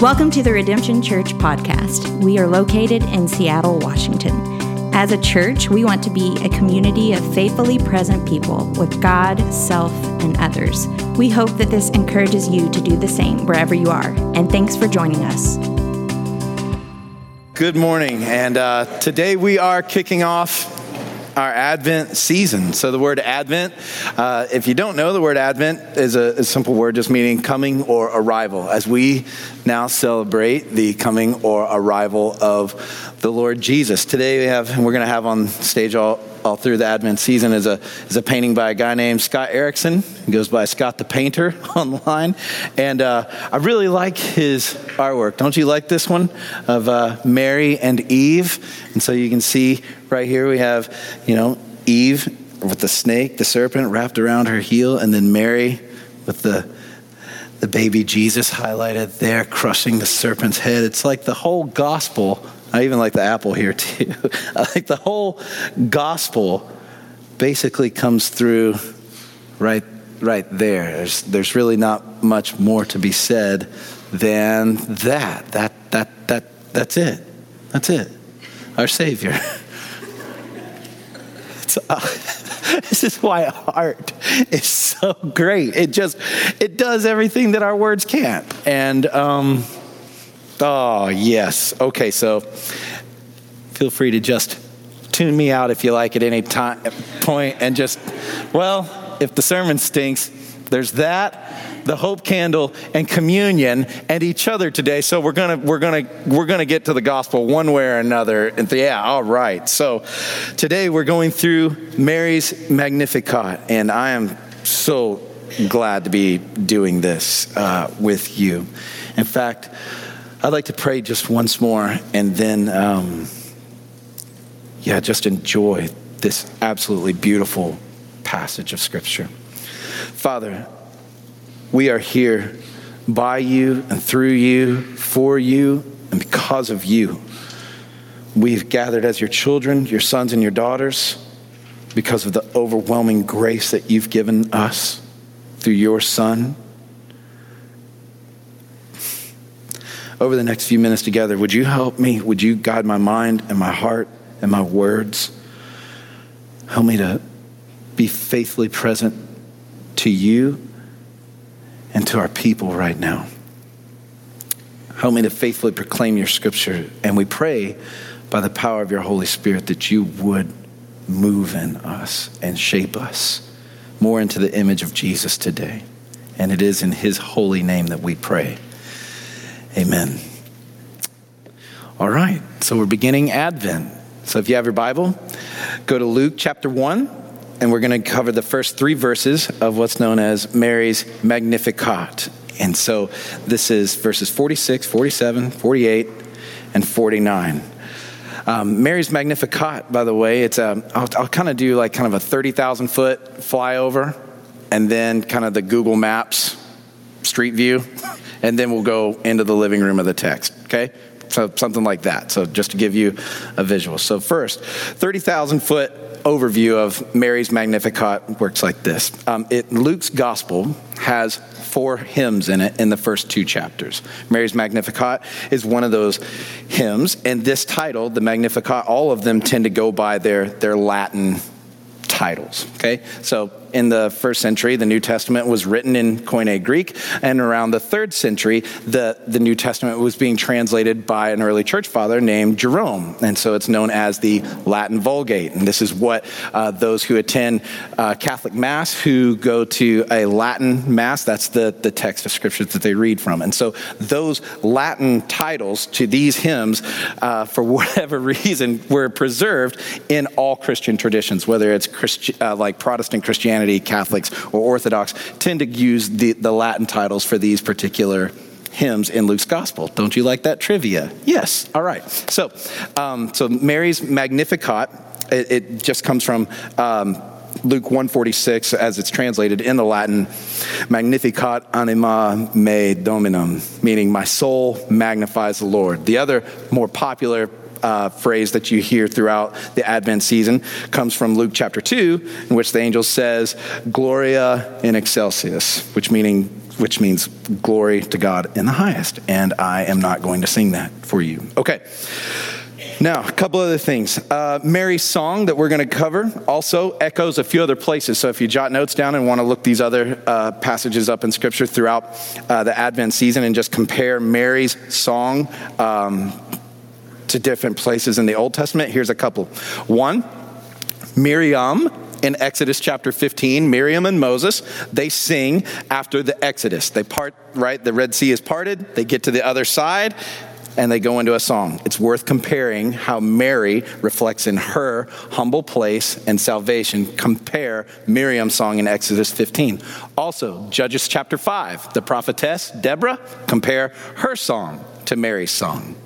Welcome to the Redemption Church podcast. We are located in Seattle, Washington. As a church, we want to be a community of faithfully present people with God, self, and others. We hope that this encourages you to do the same wherever you are. And thanks for joining us. Good morning. And uh, today we are kicking off our Advent season. So, the word Advent, uh, if you don't know, the word Advent is a, a, simple word just meaning coming or arrival. As we now celebrate the coming or arrival of the Lord Jesus. Today we have, and we're going to have on stage all, all through the Advent season, is a, is a painting by a guy named Scott Erickson. He goes by Scott the Painter online. And uh, I really like his artwork. Don't you like this one of uh, Mary and Eve? And so you can see right here we have, you know, Eve with the snake, the serpent wrapped around her heel, and then Mary with the the baby Jesus highlighted there, crushing the serpent's head. It's like the whole gospel. I even like the apple here too. I like the whole gospel basically comes through right right there. There's there's really not much more to be said than that. That that that that's it. That's it our Savior. Uh, this is why art is so great. It just it does everything that our words can't. And um, oh yes, okay. So feel free to just tune me out if you like at any time point, and just well, if the sermon stinks, there's that the hope candle and communion and each other today. So we're gonna we're gonna we're gonna get to the gospel one way or another. And yeah, all right. So today we're going through Mary's Magnificat, and I am so glad to be doing this uh, with you. In fact, I'd like to pray just once more, and then um, yeah, just enjoy this absolutely beautiful passage of Scripture. Father, we are here by you and through you, for you, and because of you. We've gathered as your children, your sons and your daughters, because of the overwhelming grace that you've given us through your Son. Over the next few minutes together, would you help me? Would you guide my mind and my heart and my words? Help me to be faithfully present to you and to our people right now. Help me to faithfully proclaim your scripture. And we pray by the power of your Holy Spirit that you would move in us and shape us more into the image of Jesus today. And it is in his holy name that we pray. Amen. All right, so we're beginning Advent. So if you have your Bible, go to Luke chapter 1 and we're going to cover the first three verses of what's known as Mary's Magnificat. And so this is verses 46, 47, 48, and 49. Um, Mary's Magnificat, by the way, it's a, I'll, I'll kind of do like kind of a 30,000 foot flyover and then kind of the Google Maps street view, and then we'll go into the living room of the text, okay? So something like that. So just to give you a visual. So first, 30,000 foot overview of Mary's Magnificat works like this. Um, it, Luke's gospel has four hymns in it in the first two chapters. Mary's Magnificat is one of those hymns, and this title, the Magnificat, all of them tend to go by their, their Latin titles. Okay, so in the first century, the New Testament was written in Koine Greek, and around the third century, the, the New Testament was being translated by an early church father named Jerome, and so it's known as the Latin Vulgate. And this is what uh, those who attend uh, Catholic Mass, who go to a Latin Mass, that's the, the text of scriptures that they read from. And so those Latin titles to these hymns, uh, for whatever reason, were preserved in all Christian traditions, whether it's Christi- uh, like Protestant Christianity Christianity, Catholics, or Orthodox tend to use the, the Latin titles for these particular hymns in Luke's gospel. Don't you like that trivia? Yes. All right. So, um, so Mary's Magnificat, it, it just comes from um, Luke 146 as it's translated in the Latin, Magnificat anima me dominum, meaning my soul magnifies the Lord. The other more popular uh, phrase that you hear throughout the Advent season comes from Luke chapter 2, in which the angel says, Gloria in excelsis, which meaning which means glory to God in the highest. And I am not going to sing that for you. Okay. Now, a couple other things. Uh, Mary's song that we're going to cover also echoes a few other places. So if you jot notes down and want to look these other uh, passages up in Scripture throughout uh, the Advent season and just compare Mary's song um, different places in the Old Testament, here's a couple. One, Miriam in Exodus chapter 15, Miriam and Moses, they sing after the Exodus. They part, right? The Red Sea is parted, they get to the other side, and they go into a song. It's worth comparing how Mary reflects in her humble place and salvation. Compare Miriam's song in Exodus 15. Also, Judges chapter 5, the prophetess Deborah, compare her song to Mary's song.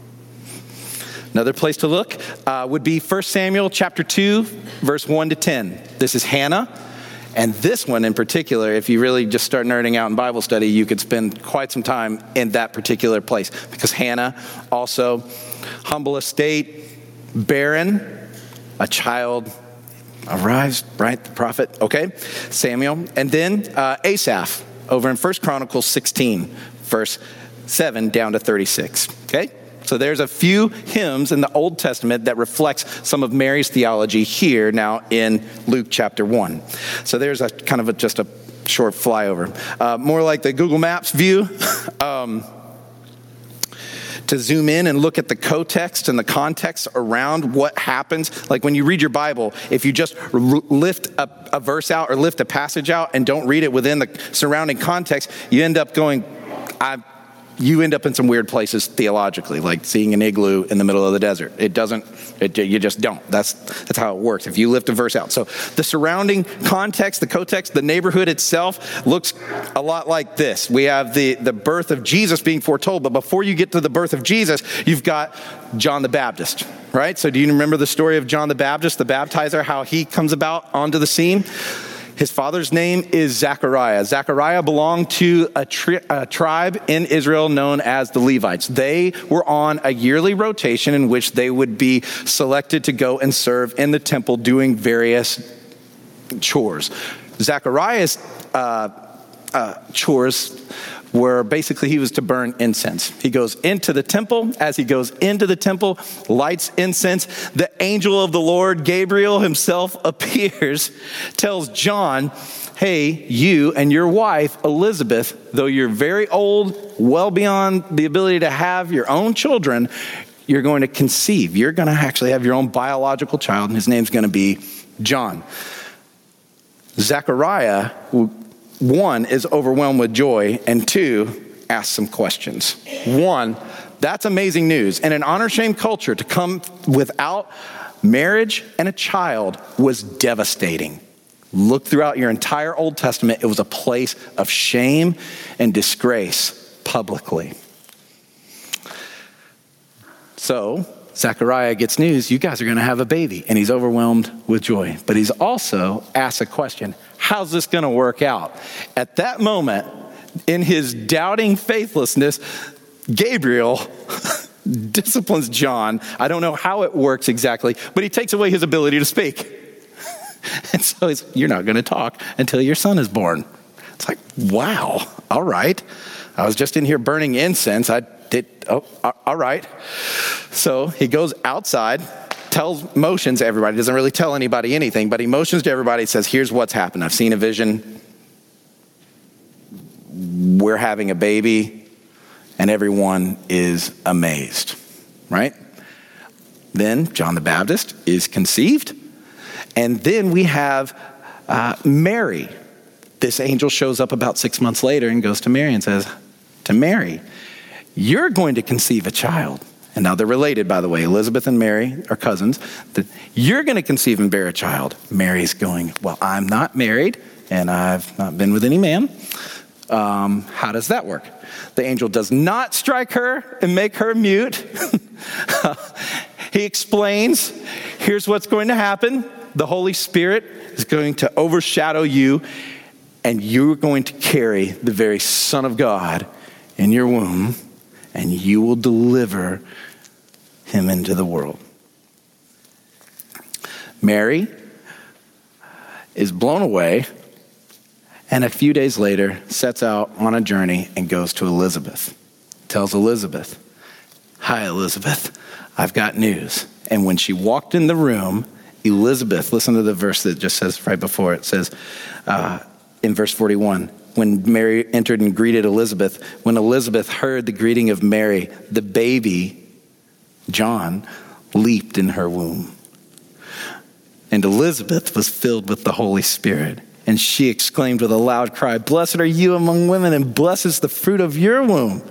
Another place to look uh, would be 1 Samuel chapter 2, verse 1 to 10. This is Hannah. And this one in particular, if you really just start nerding out in Bible study, you could spend quite some time in that particular place. Because Hannah, also humble estate, barren, a child arrives, right? The prophet, okay? Samuel. And then uh, Asaph over in 1 Chronicles 16, verse 7 down to 36, okay? So there's a few hymns in the Old Testament that reflects some of Mary's theology here now in Luke chapter 1. So there's a kind of a, just a short flyover. Uh, more like the Google Maps view. um, to zoom in and look at the co-text and the context around what happens. Like when you read your Bible, if you just lift a, a, verse out or lift a passage out and don't read it within the surrounding context, you end up going, I, you end up in some weird places theologically, like seeing an igloo in the middle of the desert. It doesn't, it, you just don't. That's, that's how it works if you lift a verse out. So the surrounding context, the context, the neighborhood itself looks a lot like this. We have the, the birth of Jesus being foretold, but before you get to the birth of Jesus, you've got John the Baptist, right? So do you remember the story of John the Baptist, the baptizer, how he comes about onto the scene? His father's name is Zechariah. Zechariah belonged to a, tri- a, tribe in Israel known as the Levites. They were on a yearly rotation in which they would be selected to go and serve in the temple doing various chores. Zechariah's uh, uh, chores where basically he was to burn incense. He goes into the temple. As he goes into the temple, lights incense. The angel of the Lord, Gabriel himself, appears, tells John, Hey, you and your wife, Elizabeth, though you're very old, well beyond the ability to have your own children, you're going to conceive. You're going to actually have your own biological child, and his name's going to be John. Zechariah one, is overwhelmed with joy, and two, asks some questions. One, that's amazing news. In an honor shame culture, to come without marriage and a child was devastating. Look throughout your entire Old Testament, it was a place of shame and disgrace publicly. So, Zechariah gets news, you guys are going to have a baby, and he's overwhelmed with joy. But he's also asked a question how's this going to work out? At that moment, in his doubting faithlessness, Gabriel disciplines John. I don't know how it works exactly, but he takes away his ability to speak. and so you're not going to talk until your son is born. It's like, wow, all right. I was just in here burning incense. I did, oh, all right. So he goes outside tells motions everybody, doesn't really tell anybody anything, but he motions to everybody, says, Here's what's happened. I've seen a vision. We're having a baby, and everyone is amazed, right? Then John the Baptist is conceived, and then we have uh, Mary. This angel shows up about six months later and goes to Mary and says, To Mary, you're going to conceive a child and now they're related, by the way. Elizabeth and Mary are cousins. That you're going to conceive and bear a child. Mary's going, Well, I'm not married and I've not been with any man. Um, how does that work? The angel does not strike her and make her mute. he explains here's what's going to happen the Holy Spirit is going to overshadow you, and you're going to carry the very Son of God in your womb and you will deliver him into the world. Mary is blown away And a few days later, sets out on a journey and goes to Elizabeth. Tells Elizabeth, Hi, Elizabeth, I've got news. And when she walked in the room, Elizabeth, listen to the verse that just says right before it says uh, in verse 41 when Mary entered and greeted Elizabeth, when Elizabeth heard the greeting of Mary, the baby, John, leaped in her womb. And Elizabeth was filled with the Holy Spirit. And she exclaimed with a loud cry, Blessed are you among women, and blessed is the fruit of your womb.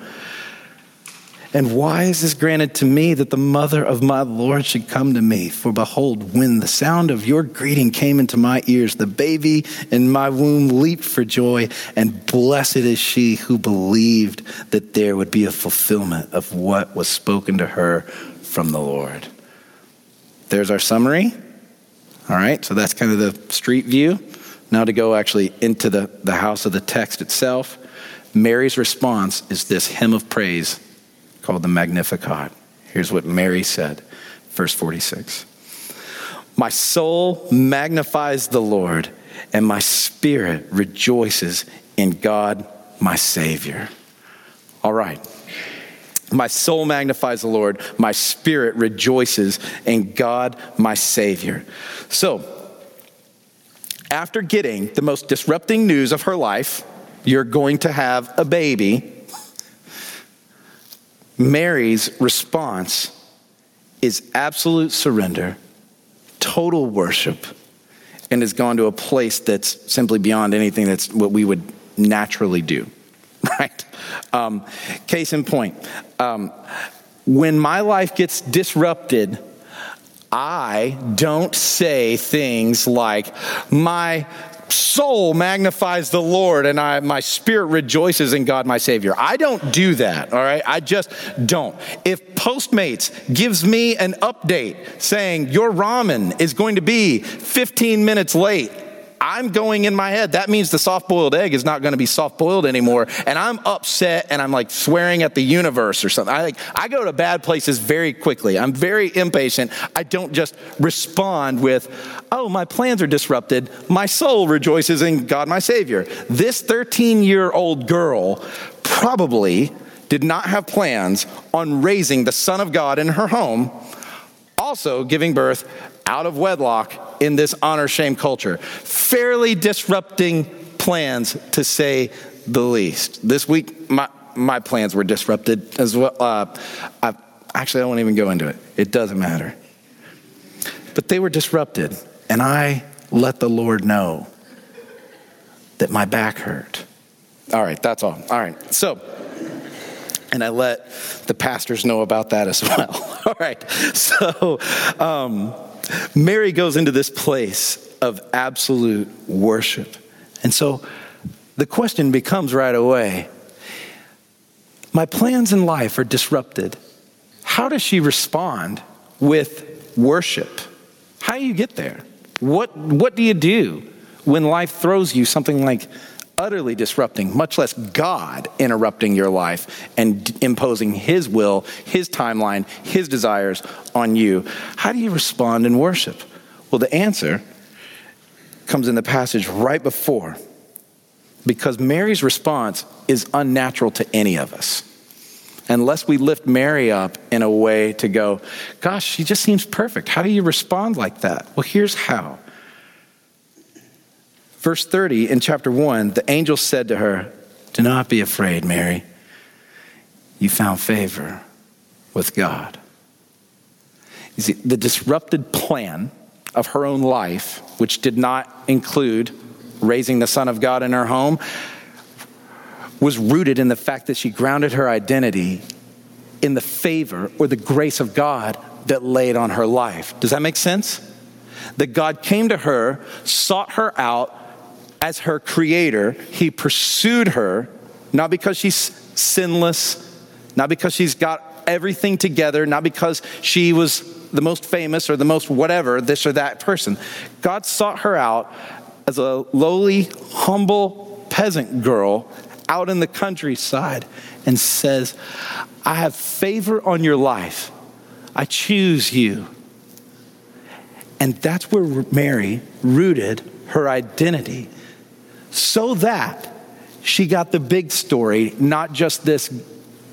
And why is this granted to me that the mother of my Lord should come to me? For behold, when the sound of your greeting came into my ears, the baby in my womb leaped for joy, and blessed is she who believed that there would be a fulfillment of what was spoken to her from the Lord. There's our summary. All right, so that's kind of the street view. Now to go actually into the, the house of the text itself. Mary's response is this hymn of praise called the Magnificat. Here's what Mary said, verse 46 My soul magnifies the Lord, and my spirit rejoices in God, my Savior. All right. My soul magnifies the Lord, my spirit rejoices in God, my Savior. So, after getting the most disrupting news of her life, you're going to have a baby Mary's response is absolute surrender, total worship, and has gone to a place that's simply beyond anything that's what we would naturally do, right? Um, case in point, um, when my life gets disrupted, I don't say things like, my soul magnifies the Lord and I, my spirit rejoices in God my Savior. I don't do that, all right? I just don't. If Postmates gives me an update saying your ramen is going to be 15 minutes late, I'm going in my head, that means the soft boiled egg is not going to be soft boiled anymore. And I'm upset and I'm like swearing at the universe or something. I, like, I go to bad places very quickly. I'm very impatient. I don't just respond with, oh, my plans are disrupted. My soul rejoices in God, my Savior. This 13 year old girl probably did not have plans on raising the Son of God in her home, also giving birth out of wedlock in this honor shame culture. Fairly disrupting plans, to say the least. This week, my, my plans were disrupted as well. Uh, I, actually, I won't even go into it, it doesn't matter. But they were disrupted, and I let the Lord know that my back hurt. All right, that's all. All right, so, and I let the pastors know about that as well. all right, so, um, Mary goes into this place of absolute worship. And so the question becomes right away my plans in life are disrupted. How does she respond with worship? How do you get there? What, what do you do when life throws you something like utterly disrupting, much less God interrupting your life and imposing His will, His timeline, His desires on you. How do you respond in worship? Well, the answer comes in the passage right before, because Mary's response is unnatural to any of us. Unless we lift Mary up in a way to go, gosh, she just seems perfect. How do you respond like that? Well, here's how Verse 30 in chapter 1 the angel said to her, Do not be afraid, Mary. You found favor with God. You see, the disrupted plan of her own life, which did not include raising the Son of God in her home, was rooted in the fact that she grounded her identity in the favor or the grace of God that laid on her life. Does that make sense? That God came to her, sought her out, as her creator, he pursued her, not because she's sinless, not because she's got everything together, not because she was the most famous or the most whatever, this or that person. God sought her out as a lowly, humble peasant girl out in the countryside and says, I have favor on your life. I choose you. And that's where Mary rooted her identity so that she got the big story, not just this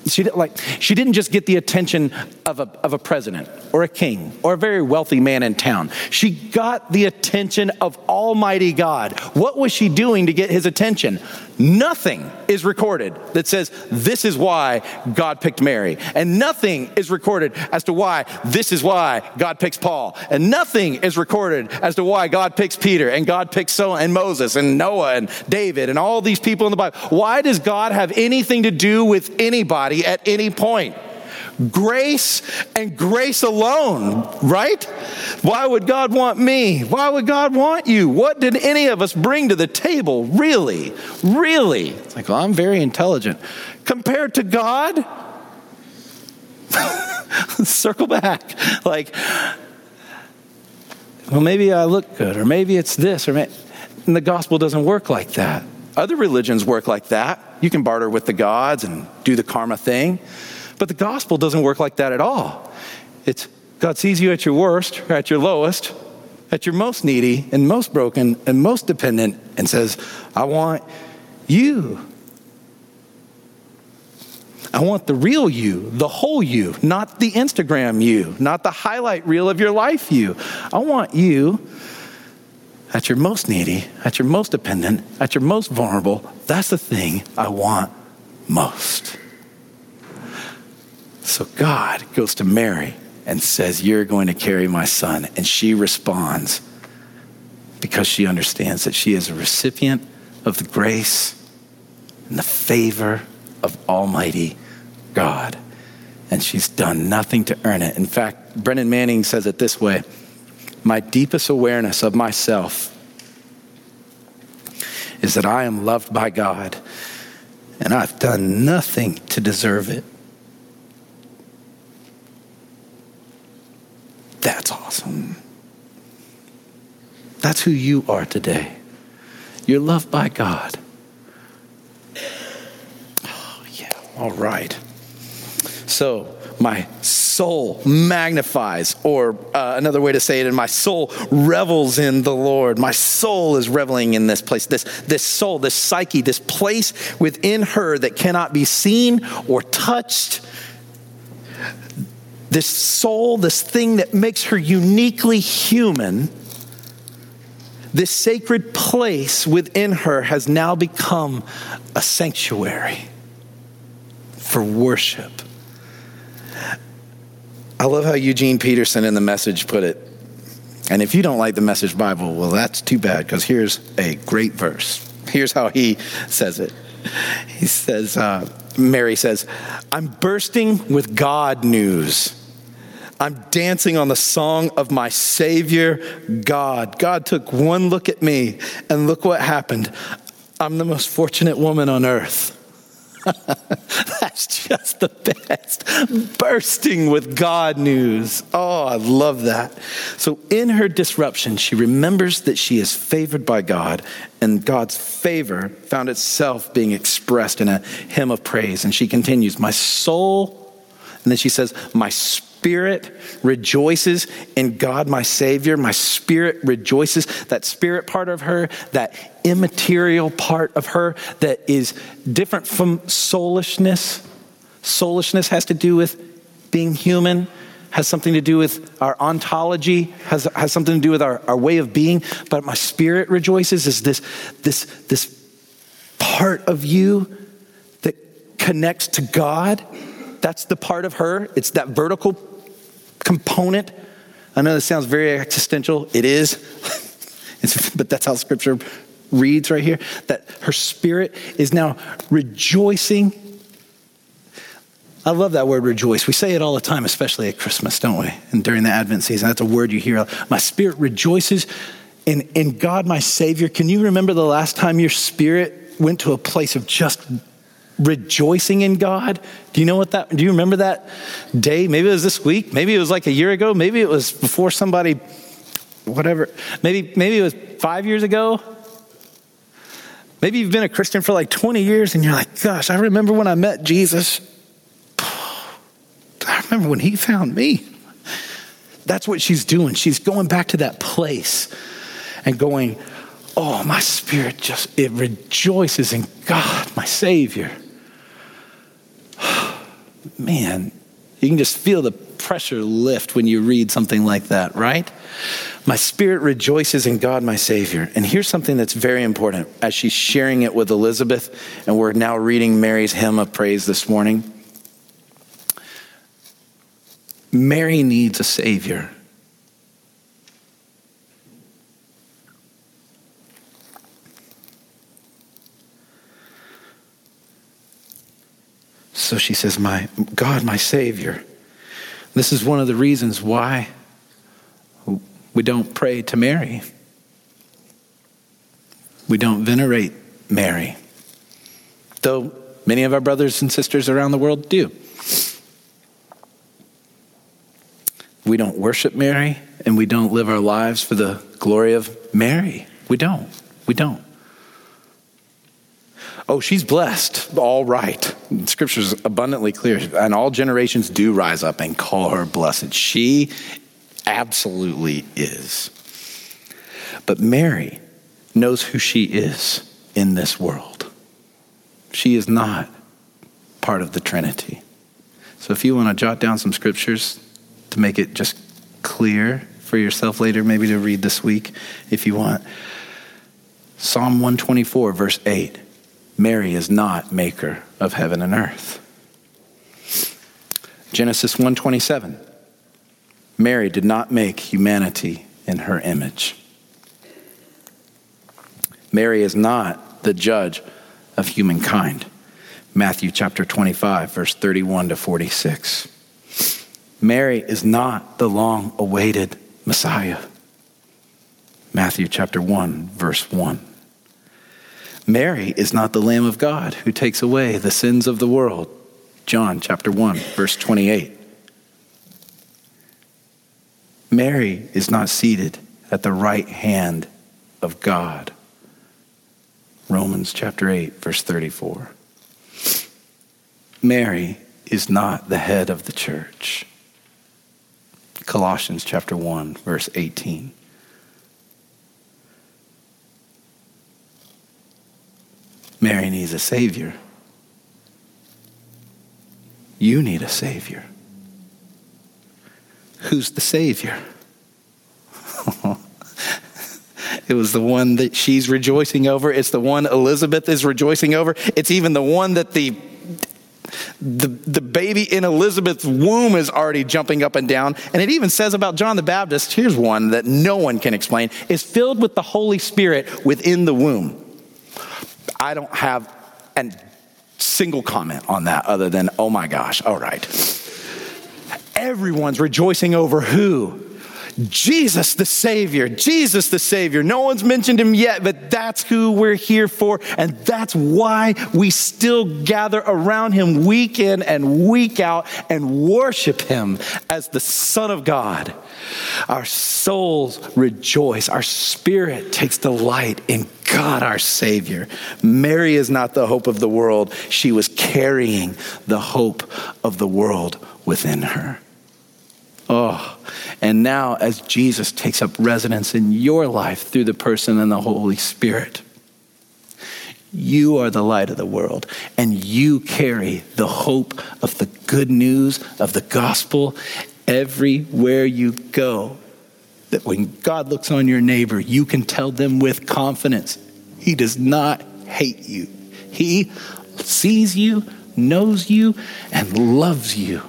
she, didn't, like, she didn't just get the attention of a, of a president or a king or a very wealthy man in town. She got the attention of Almighty God. What was she doing to get his attention? Nothing is recorded that says this is why God picked Mary. And nothing is recorded as to why this is why God picks Paul. And nothing is recorded as to why God picks Peter and God picks so and Moses and Noah and David and all these people in the Bible. Why does God have anything to do with anybody at any point? Grace and grace alone, right? Why would God want me? Why would God want you? What did any of us bring to the table, really? Really? It's like, well, I'm very intelligent. Compared to God? Circle back. Like, well, maybe I look good, or maybe it's this, or maybe, and the gospel doesn't work like that. Other religions work like that. You can barter with the gods and do the karma thing. But the gospel doesn't work like that at all. It's God sees you at your worst, or at your lowest, at your most needy and most broken and most dependent, and says, I want you. I want the real you, the whole you, not the Instagram you, not the highlight reel of your life you. I want you at your most needy, at your most dependent, at your most vulnerable. That's the thing I want most. So God goes to Mary and says, You're going to carry my son. And she responds because she understands that she is a recipient of the grace and the favor of Almighty God. And she's done nothing to earn it. In fact, Brennan Manning says it this way My deepest awareness of myself is that I am loved by God and I've done nothing to deserve it. That's awesome. That's who you are today. You're loved by God. Oh, yeah, all right. So, my soul magnifies, or uh, another way to say it, and my soul revels in the Lord. My soul is reveling in this place, this, this soul, this psyche, this place within her that cannot be seen or touched this soul, this thing that makes her uniquely human, this sacred place within her has now become a sanctuary for worship. I love how Eugene Peterson in the message put it. And if you don't like the message Bible, well, that's too bad because here's a great verse. Here's how he says it. He says, uh, Mary says, I'm bursting with God news. I'm dancing on the song of my Savior, God. God took one look at me, and look what happened. I'm the most fortunate woman on earth. That's just the best. Bursting with God news. Oh, I love that. So, in her disruption, she remembers that she is favored by God, and God's favor found itself being expressed in a hymn of praise. And she continues, My soul, and then she says, My spirit rejoices in God, my Savior. My spirit rejoices. That spirit part of her, that immaterial part of her that is different from soulishness. Soulishness has to do with being human, has something to do with our ontology, has, has something to do with our, our way of being. But my spirit rejoices is this, this, this part of you that connects to God. That's the part of her. It's that vertical component. I know this sounds very existential. It is, but that's how scripture reads right here that her spirit is now rejoicing. I love that word rejoice. We say it all the time, especially at Christmas, don't we? And during the Advent season, that's a word you hear. My spirit rejoices in, in God, my Savior. Can you remember the last time your spirit went to a place of just rejoicing in God. Do you know what that, do you remember that day? Maybe it was this week. Maybe it was like a year ago. Maybe it was before somebody, whatever. Maybe, maybe it was five years ago. Maybe you've been a Christian for like 20 years and you're like, gosh, I remember when I met Jesus. I remember when he found me. That's what she's doing. She's going back to that place and going, oh, my spirit just, it rejoices in God, my Savior. Man, you can just feel the pressure lift when you read something like that, right? My spirit rejoices in God, my Savior. And here's something that's very important as she's sharing it with Elizabeth, and we're now reading Mary's hymn of praise this morning. Mary needs a Savior. So she says, My God, my Savior. This is one of the reasons why we don't pray to Mary. We don't venerate Mary. Though many of our brothers and sisters around the world do. We don't worship Mary and we don't live our lives for the glory of Mary. We don't. We don't. Oh, she's blessed. All right. Scripture's abundantly clear. And all generations do rise up and call her blessed. She absolutely is. But Mary knows who she is in this world. She is not part of the Trinity. So if you want to jot down some scriptures to make it just clear for yourself later, maybe to read this week if you want. Psalm 124, verse 8. Mary is not maker of heaven and earth. Genesis 127. Mary did not make humanity in her image. Mary is not the judge of humankind. Matthew chapter 25, verse 31 to 46. Mary is not the long awaited Messiah. Matthew chapter 1, verse 1. Mary is not the Lamb of God who takes away the sins of the world. John chapter 1, verse 28. Mary is not seated at the right hand of God. Romans chapter 8, verse 34. Mary is not the head of the church. Colossians chapter 1, verse 18. Mary needs a Savior. You need a Savior. Who's the Savior? it was the one that she's rejoicing over. It's the one Elizabeth is rejoicing over. It's even the one that the the, the baby in Elizabeth's womb is already jumping up and down. And it even says about John the Baptist here's one that no one can explain is filled with the Holy Spirit within the womb. I don't have a single comment on that other than, oh my gosh, all right. Everyone's rejoicing over who? Jesus the Savior, Jesus the Savior. No one's mentioned him yet, but that's who we're here for. And that's why we still gather around him week in and week out and worship him as the Son of God. Our souls rejoice, our spirit takes delight in God our Savior. Mary is not the hope of the world, she was carrying the hope of the world within her. Oh, and now as Jesus takes up residence in your life through the person and the Holy Spirit, you are the light of the world, and you carry the hope of the good news of the gospel everywhere you go. That when God looks on your neighbor, you can tell them with confidence, He does not hate you. He sees you, knows you, and loves you.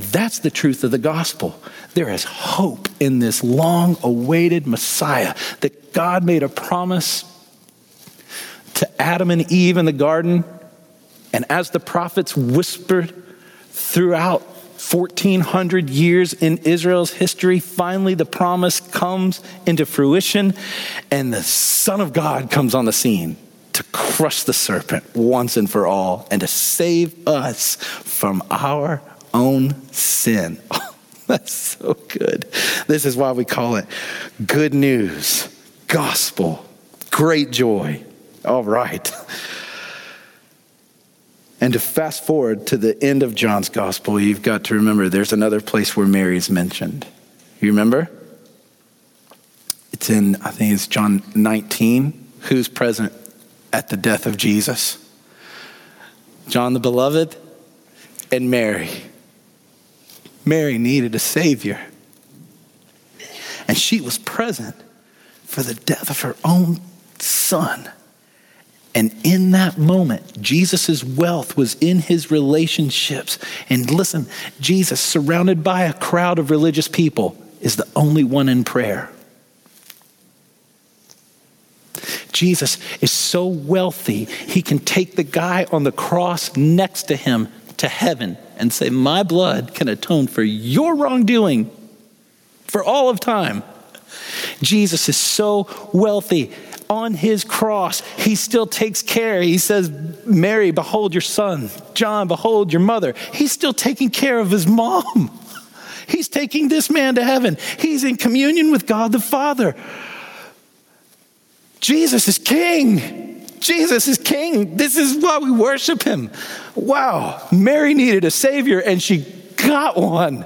That's the truth of the gospel. There is hope in this long awaited Messiah that God made a promise to Adam and Eve in the garden. And as the prophets whispered throughout 1400 years in Israel's history, finally the promise comes into fruition, and the Son of God comes on the scene to crush the serpent once and for all and to save us from our own sin. Oh, that's so good. This is why we call it good news, gospel, great joy. All right. And to fast forward to the end of John's gospel, you've got to remember there's another place where Mary's mentioned. You remember? It's in, I think it's John 19, who's present at the death of Jesus? John the Beloved and Mary. Mary needed a Savior. And she was present for the death of her own son. And in that moment, Jesus' wealth was in his relationships. And listen, Jesus, surrounded by a crowd of religious people, is the only one in prayer. Jesus is so wealthy, he can take the guy on the cross next to him to heaven and say, My blood can atone for your wrongdoing for all of time. Jesus is so wealthy. On his cross, he still takes care. He says, Mary, behold your son. John, behold your mother. He's still taking care of his mom. He's taking this man to heaven. He's in communion with God the Father. Jesus is king. Jesus is king. This is why we worship him. Wow. Mary needed a savior and she got one.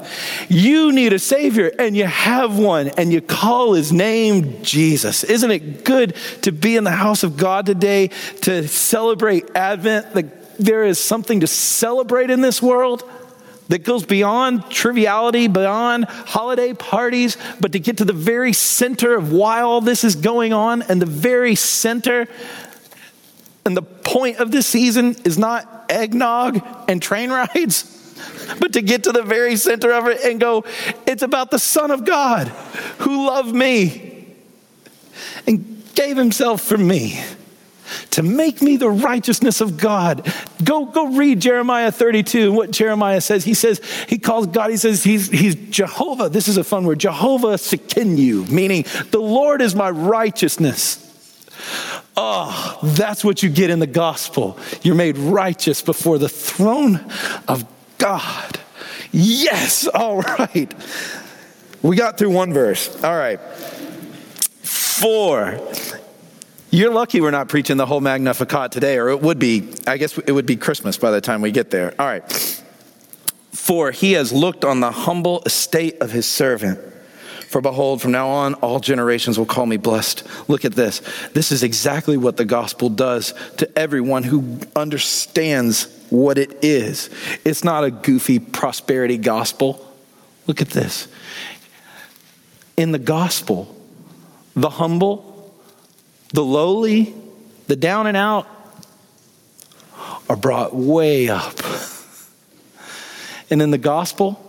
You need a Savior, and you have one, and you call His name Jesus. Isn't it good to be in the house of God today to celebrate Advent? Like there is something to celebrate in this world that goes beyond triviality, beyond holiday parties, but to get to the very center of why all this is going on, and the very center and the point of this season is not eggnog and train rides but to get to the very center of it and go, it's about the Son of God who loved me and gave himself for me to make me the righteousness of God. Go, go read Jeremiah 32 and what Jeremiah says. He says, he calls God, he says, he's, he's Jehovah. This is a fun word, Jehovah Tsidkenu, meaning the Lord is my righteousness. Oh, that's what you get in the gospel. You're made righteous before the throne of God. Yes, all right. We got through one verse. All right. Four. You're lucky we're not preaching the whole Magnificat today, or it would be, I guess it would be Christmas by the time we get there. All right. For he has looked on the humble estate of his servant. For behold, from now on, all generations will call me blessed. Look at this. This is exactly what the gospel does to everyone who understands what it is. It's not a goofy prosperity gospel. Look at this. In the gospel, the humble, the lowly, the down and out are brought way up. And in the gospel,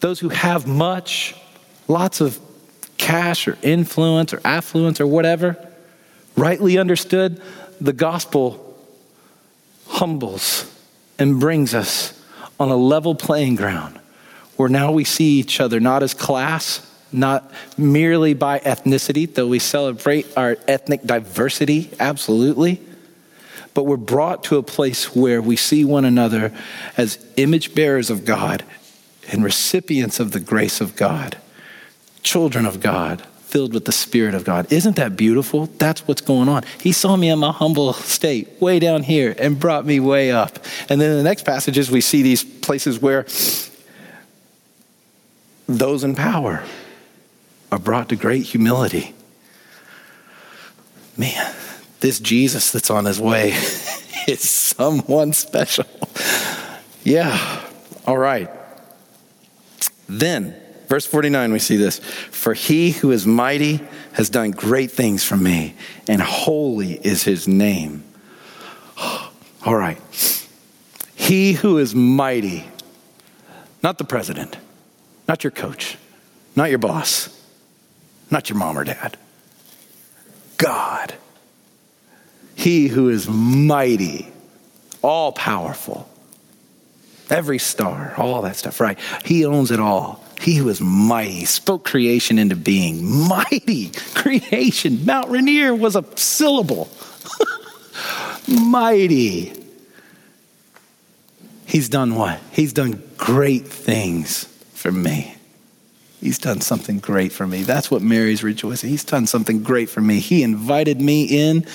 those who have much lots of cash or influence or affluence or whatever, rightly understood, the gospel humbles and brings us on a level playing ground where now we see each other not as class, not merely by ethnicity, though we celebrate our ethnic diversity, absolutely. But we're brought to a place where we see one another as image bearers of God and recipients of the grace of God children of God, filled with the Spirit of God. Isn't that beautiful? That's what's going on. He saw me in my humble state, way down here, and brought me way up. And then in the next passages, we see these places where those in power are brought to great humility. Man, this Jesus that's on his way is someone special. Yeah, all right. Then, Verse 49, we see this. For he who is mighty has done great things for me, and holy is his name. All right. He who is mighty, not the president, not your coach, not your boss, not your mom or dad, God. He who is mighty, all powerful, every star, all that stuff, right? He owns it all. He was mighty, spoke creation into being. Mighty creation. Mount Rainier was a syllable. mighty. He's done what? He's done great things for me. He's done something great for me. That's what Mary's rejoicing. He's done something great for me. He invited me in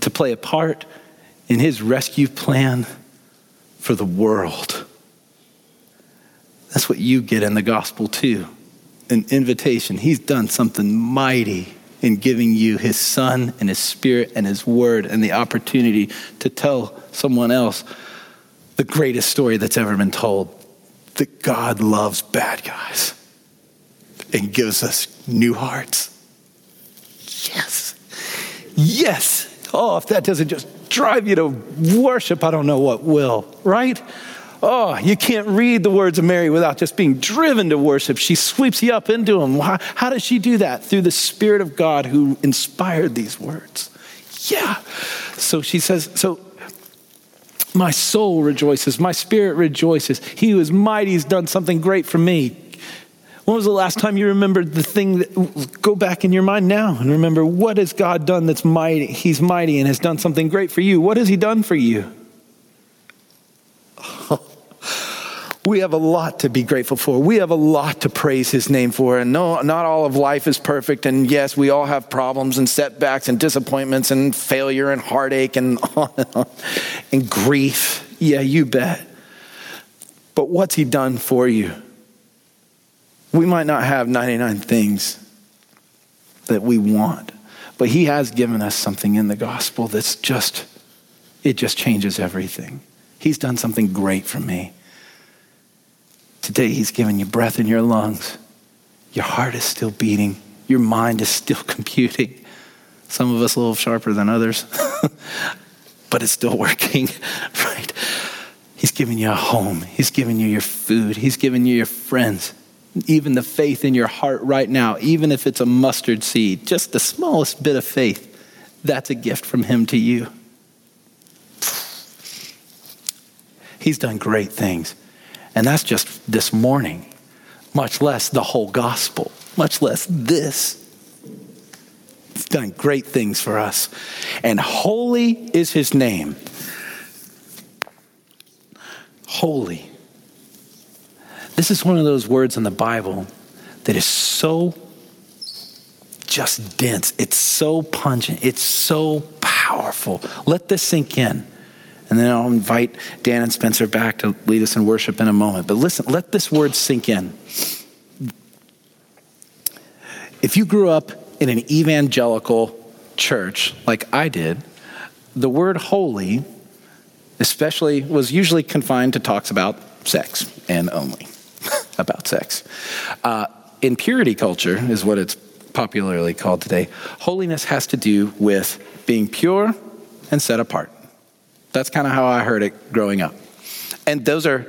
to play a part in his rescue plan for the world. That's what you get in the gospel too an invitation. He's done something mighty in giving you his son and his spirit and his word and the opportunity to tell someone else the greatest story that's ever been told that God loves bad guys and gives us new hearts. Yes. Yes. Oh, if that doesn't just drive you to worship, I don't know what will, right? Oh, you can't read the words of Mary without just being driven to worship. She sweeps you up into them. How, how does she do that? Through the Spirit of God who inspired these words. Yeah. So she says, so my soul rejoices, my spirit rejoices. He who is mighty has done something great for me. When was the last time you remembered the thing that go back in your mind now and remember what has God done that's mighty? He's mighty and has done something great for you. What has he done for you? We have a lot to be grateful for. We have a lot to praise his name for. And no, not all of life is perfect. And yes, we all have problems and setbacks and disappointments and failure and heartache and and grief. Yeah, you bet. But what's he done for you? We might not have 99 things that we want, but he has given us something in the gospel that's just, it just changes everything. He's done something great for me. Today, He's given you breath in your lungs. Your heart is still beating. Your mind is still computing. Some of us a little sharper than others, but it's still working, right? He's given you a home. He's given you your food. He's given you your friends. Even the faith in your heart right now, even if it's a mustard seed, just the smallest bit of faith, that's a gift from Him to you. He's done great things. And that's just this morning, much less the whole gospel, much less this. He's done great things for us. And holy is his name. Holy. This is one of those words in the Bible that is so just dense. It's so pungent. It's so powerful. Let this sink in. And then I'll invite Dan and Spencer back to lead us in worship in a moment. But listen, let this word sink in. If you grew up in an evangelical church like I did, the word holy, especially, was usually confined to talks about sex and only about sex. Uh, in purity culture, is what it's popularly called today, holiness has to do with being pure and set apart. That's kind of how I heard it growing up. And those are,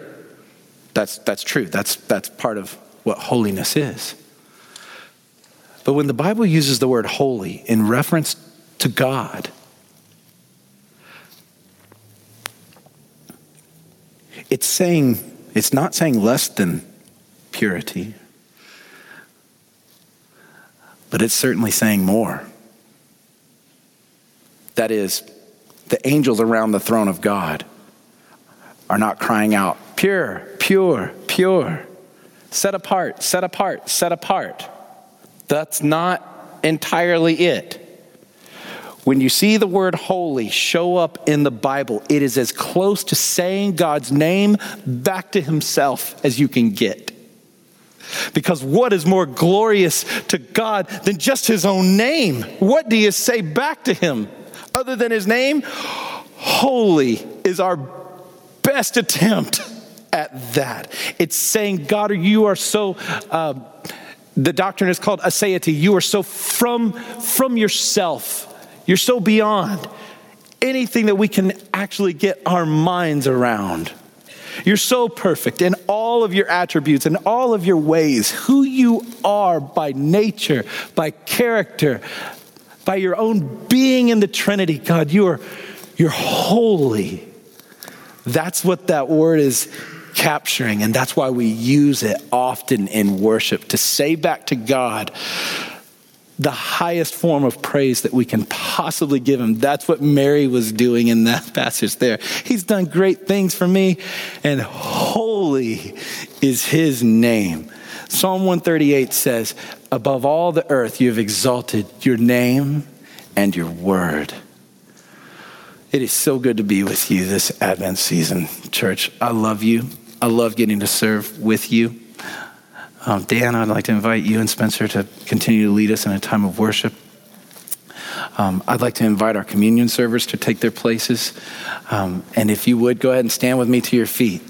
that's, that's true. That's, that's part of what holiness is. But when the Bible uses the word holy in reference to God, it's saying, it's not saying less than purity, but it's certainly saying more. That is, the angels around the throne of God are not crying out, pure, pure, pure, set apart, set apart, set apart. That's not entirely it. When you see the word holy show up in the Bible, it is as close to saying God's name back to himself as you can get. Because what is more glorious to God than just his own name? What do you say back to him? Other than his name? Holy is our best attempt at that. It's saying, God, you are so. Uh, the doctrine is called aseity. You are so from from yourself. You're so beyond anything that we can actually get our minds around. You're so perfect in all of your attributes and all of your ways, who you are by nature, by character, by your own being in the Trinity, God, you are you're holy. That's what that word is capturing, and that's why we use it often in worship to say back to God the highest form of praise that we can possibly give him. That's what Mary was doing in that passage there. He's done great things for me, and holy is his name. Psalm 138 says, Above all the earth, you have exalted your name and your word. It is so good to be with you this Advent season, church. I love you. I love getting to serve with you. Um, Dan, I'd like to invite you and Spencer to continue to lead us in a time of worship. um, I'd like to invite our communion servers to take their places. Um, and if you would, go ahead and stand with me to your feet.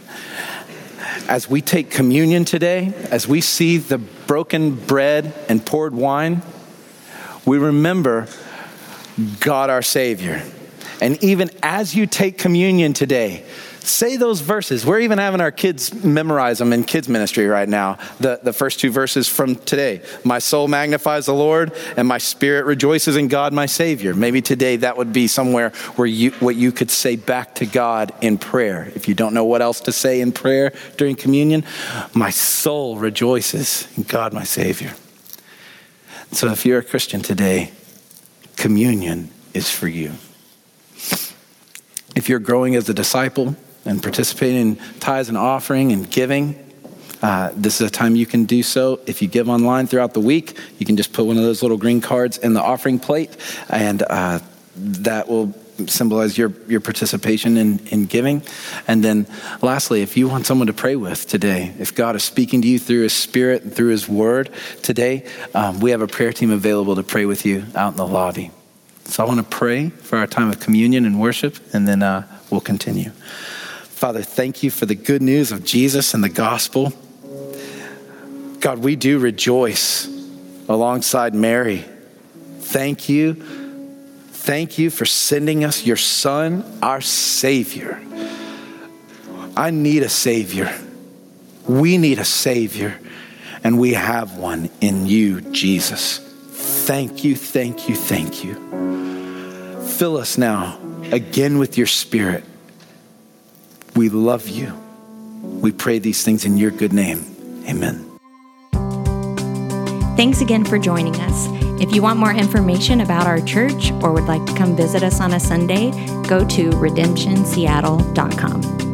As we take communion today, as we see the broken bread and poured wine, we remember God our Savior. And even as you take communion today, say those verses. We're even having our kids memorize them in kids' ministry right now. The, the first two verses from today My soul magnifies the Lord, and my spirit rejoices in God, my Savior. Maybe today that would be somewhere where you, what you could say back to God in prayer. If you don't know what else to say in prayer during communion, my soul rejoices in God, my Savior. So if you're a Christian today, communion is for you. If you're growing as a disciple, and participating in tithes and offering and giving, uh, this is a time you can do so. If you give online throughout the week, you can just put one of those little green cards in the offering plate, and uh, that will symbolize your, your participation in, in giving. And then, lastly, if you want someone to pray with today, if God is speaking to you through His Spirit and through His Word today, um, we have a prayer team available to pray with you out in the lobby. So I want to pray for our time of communion and worship, and then uh, we'll continue. Father, thank you for the good news of Jesus and the gospel. God, we do rejoice alongside Mary. Thank you. Thank you for sending us your Son, our Savior. I need a Savior. We need a Savior, and we have one in you, Jesus. Thank you, thank you, thank you. Fill us now again with your Spirit we love you. We pray these things in your good name. Amen. Thanks again for joining us. If you want more information about our church or would like to come visit us on a Sunday, go to redemptionseattle.com.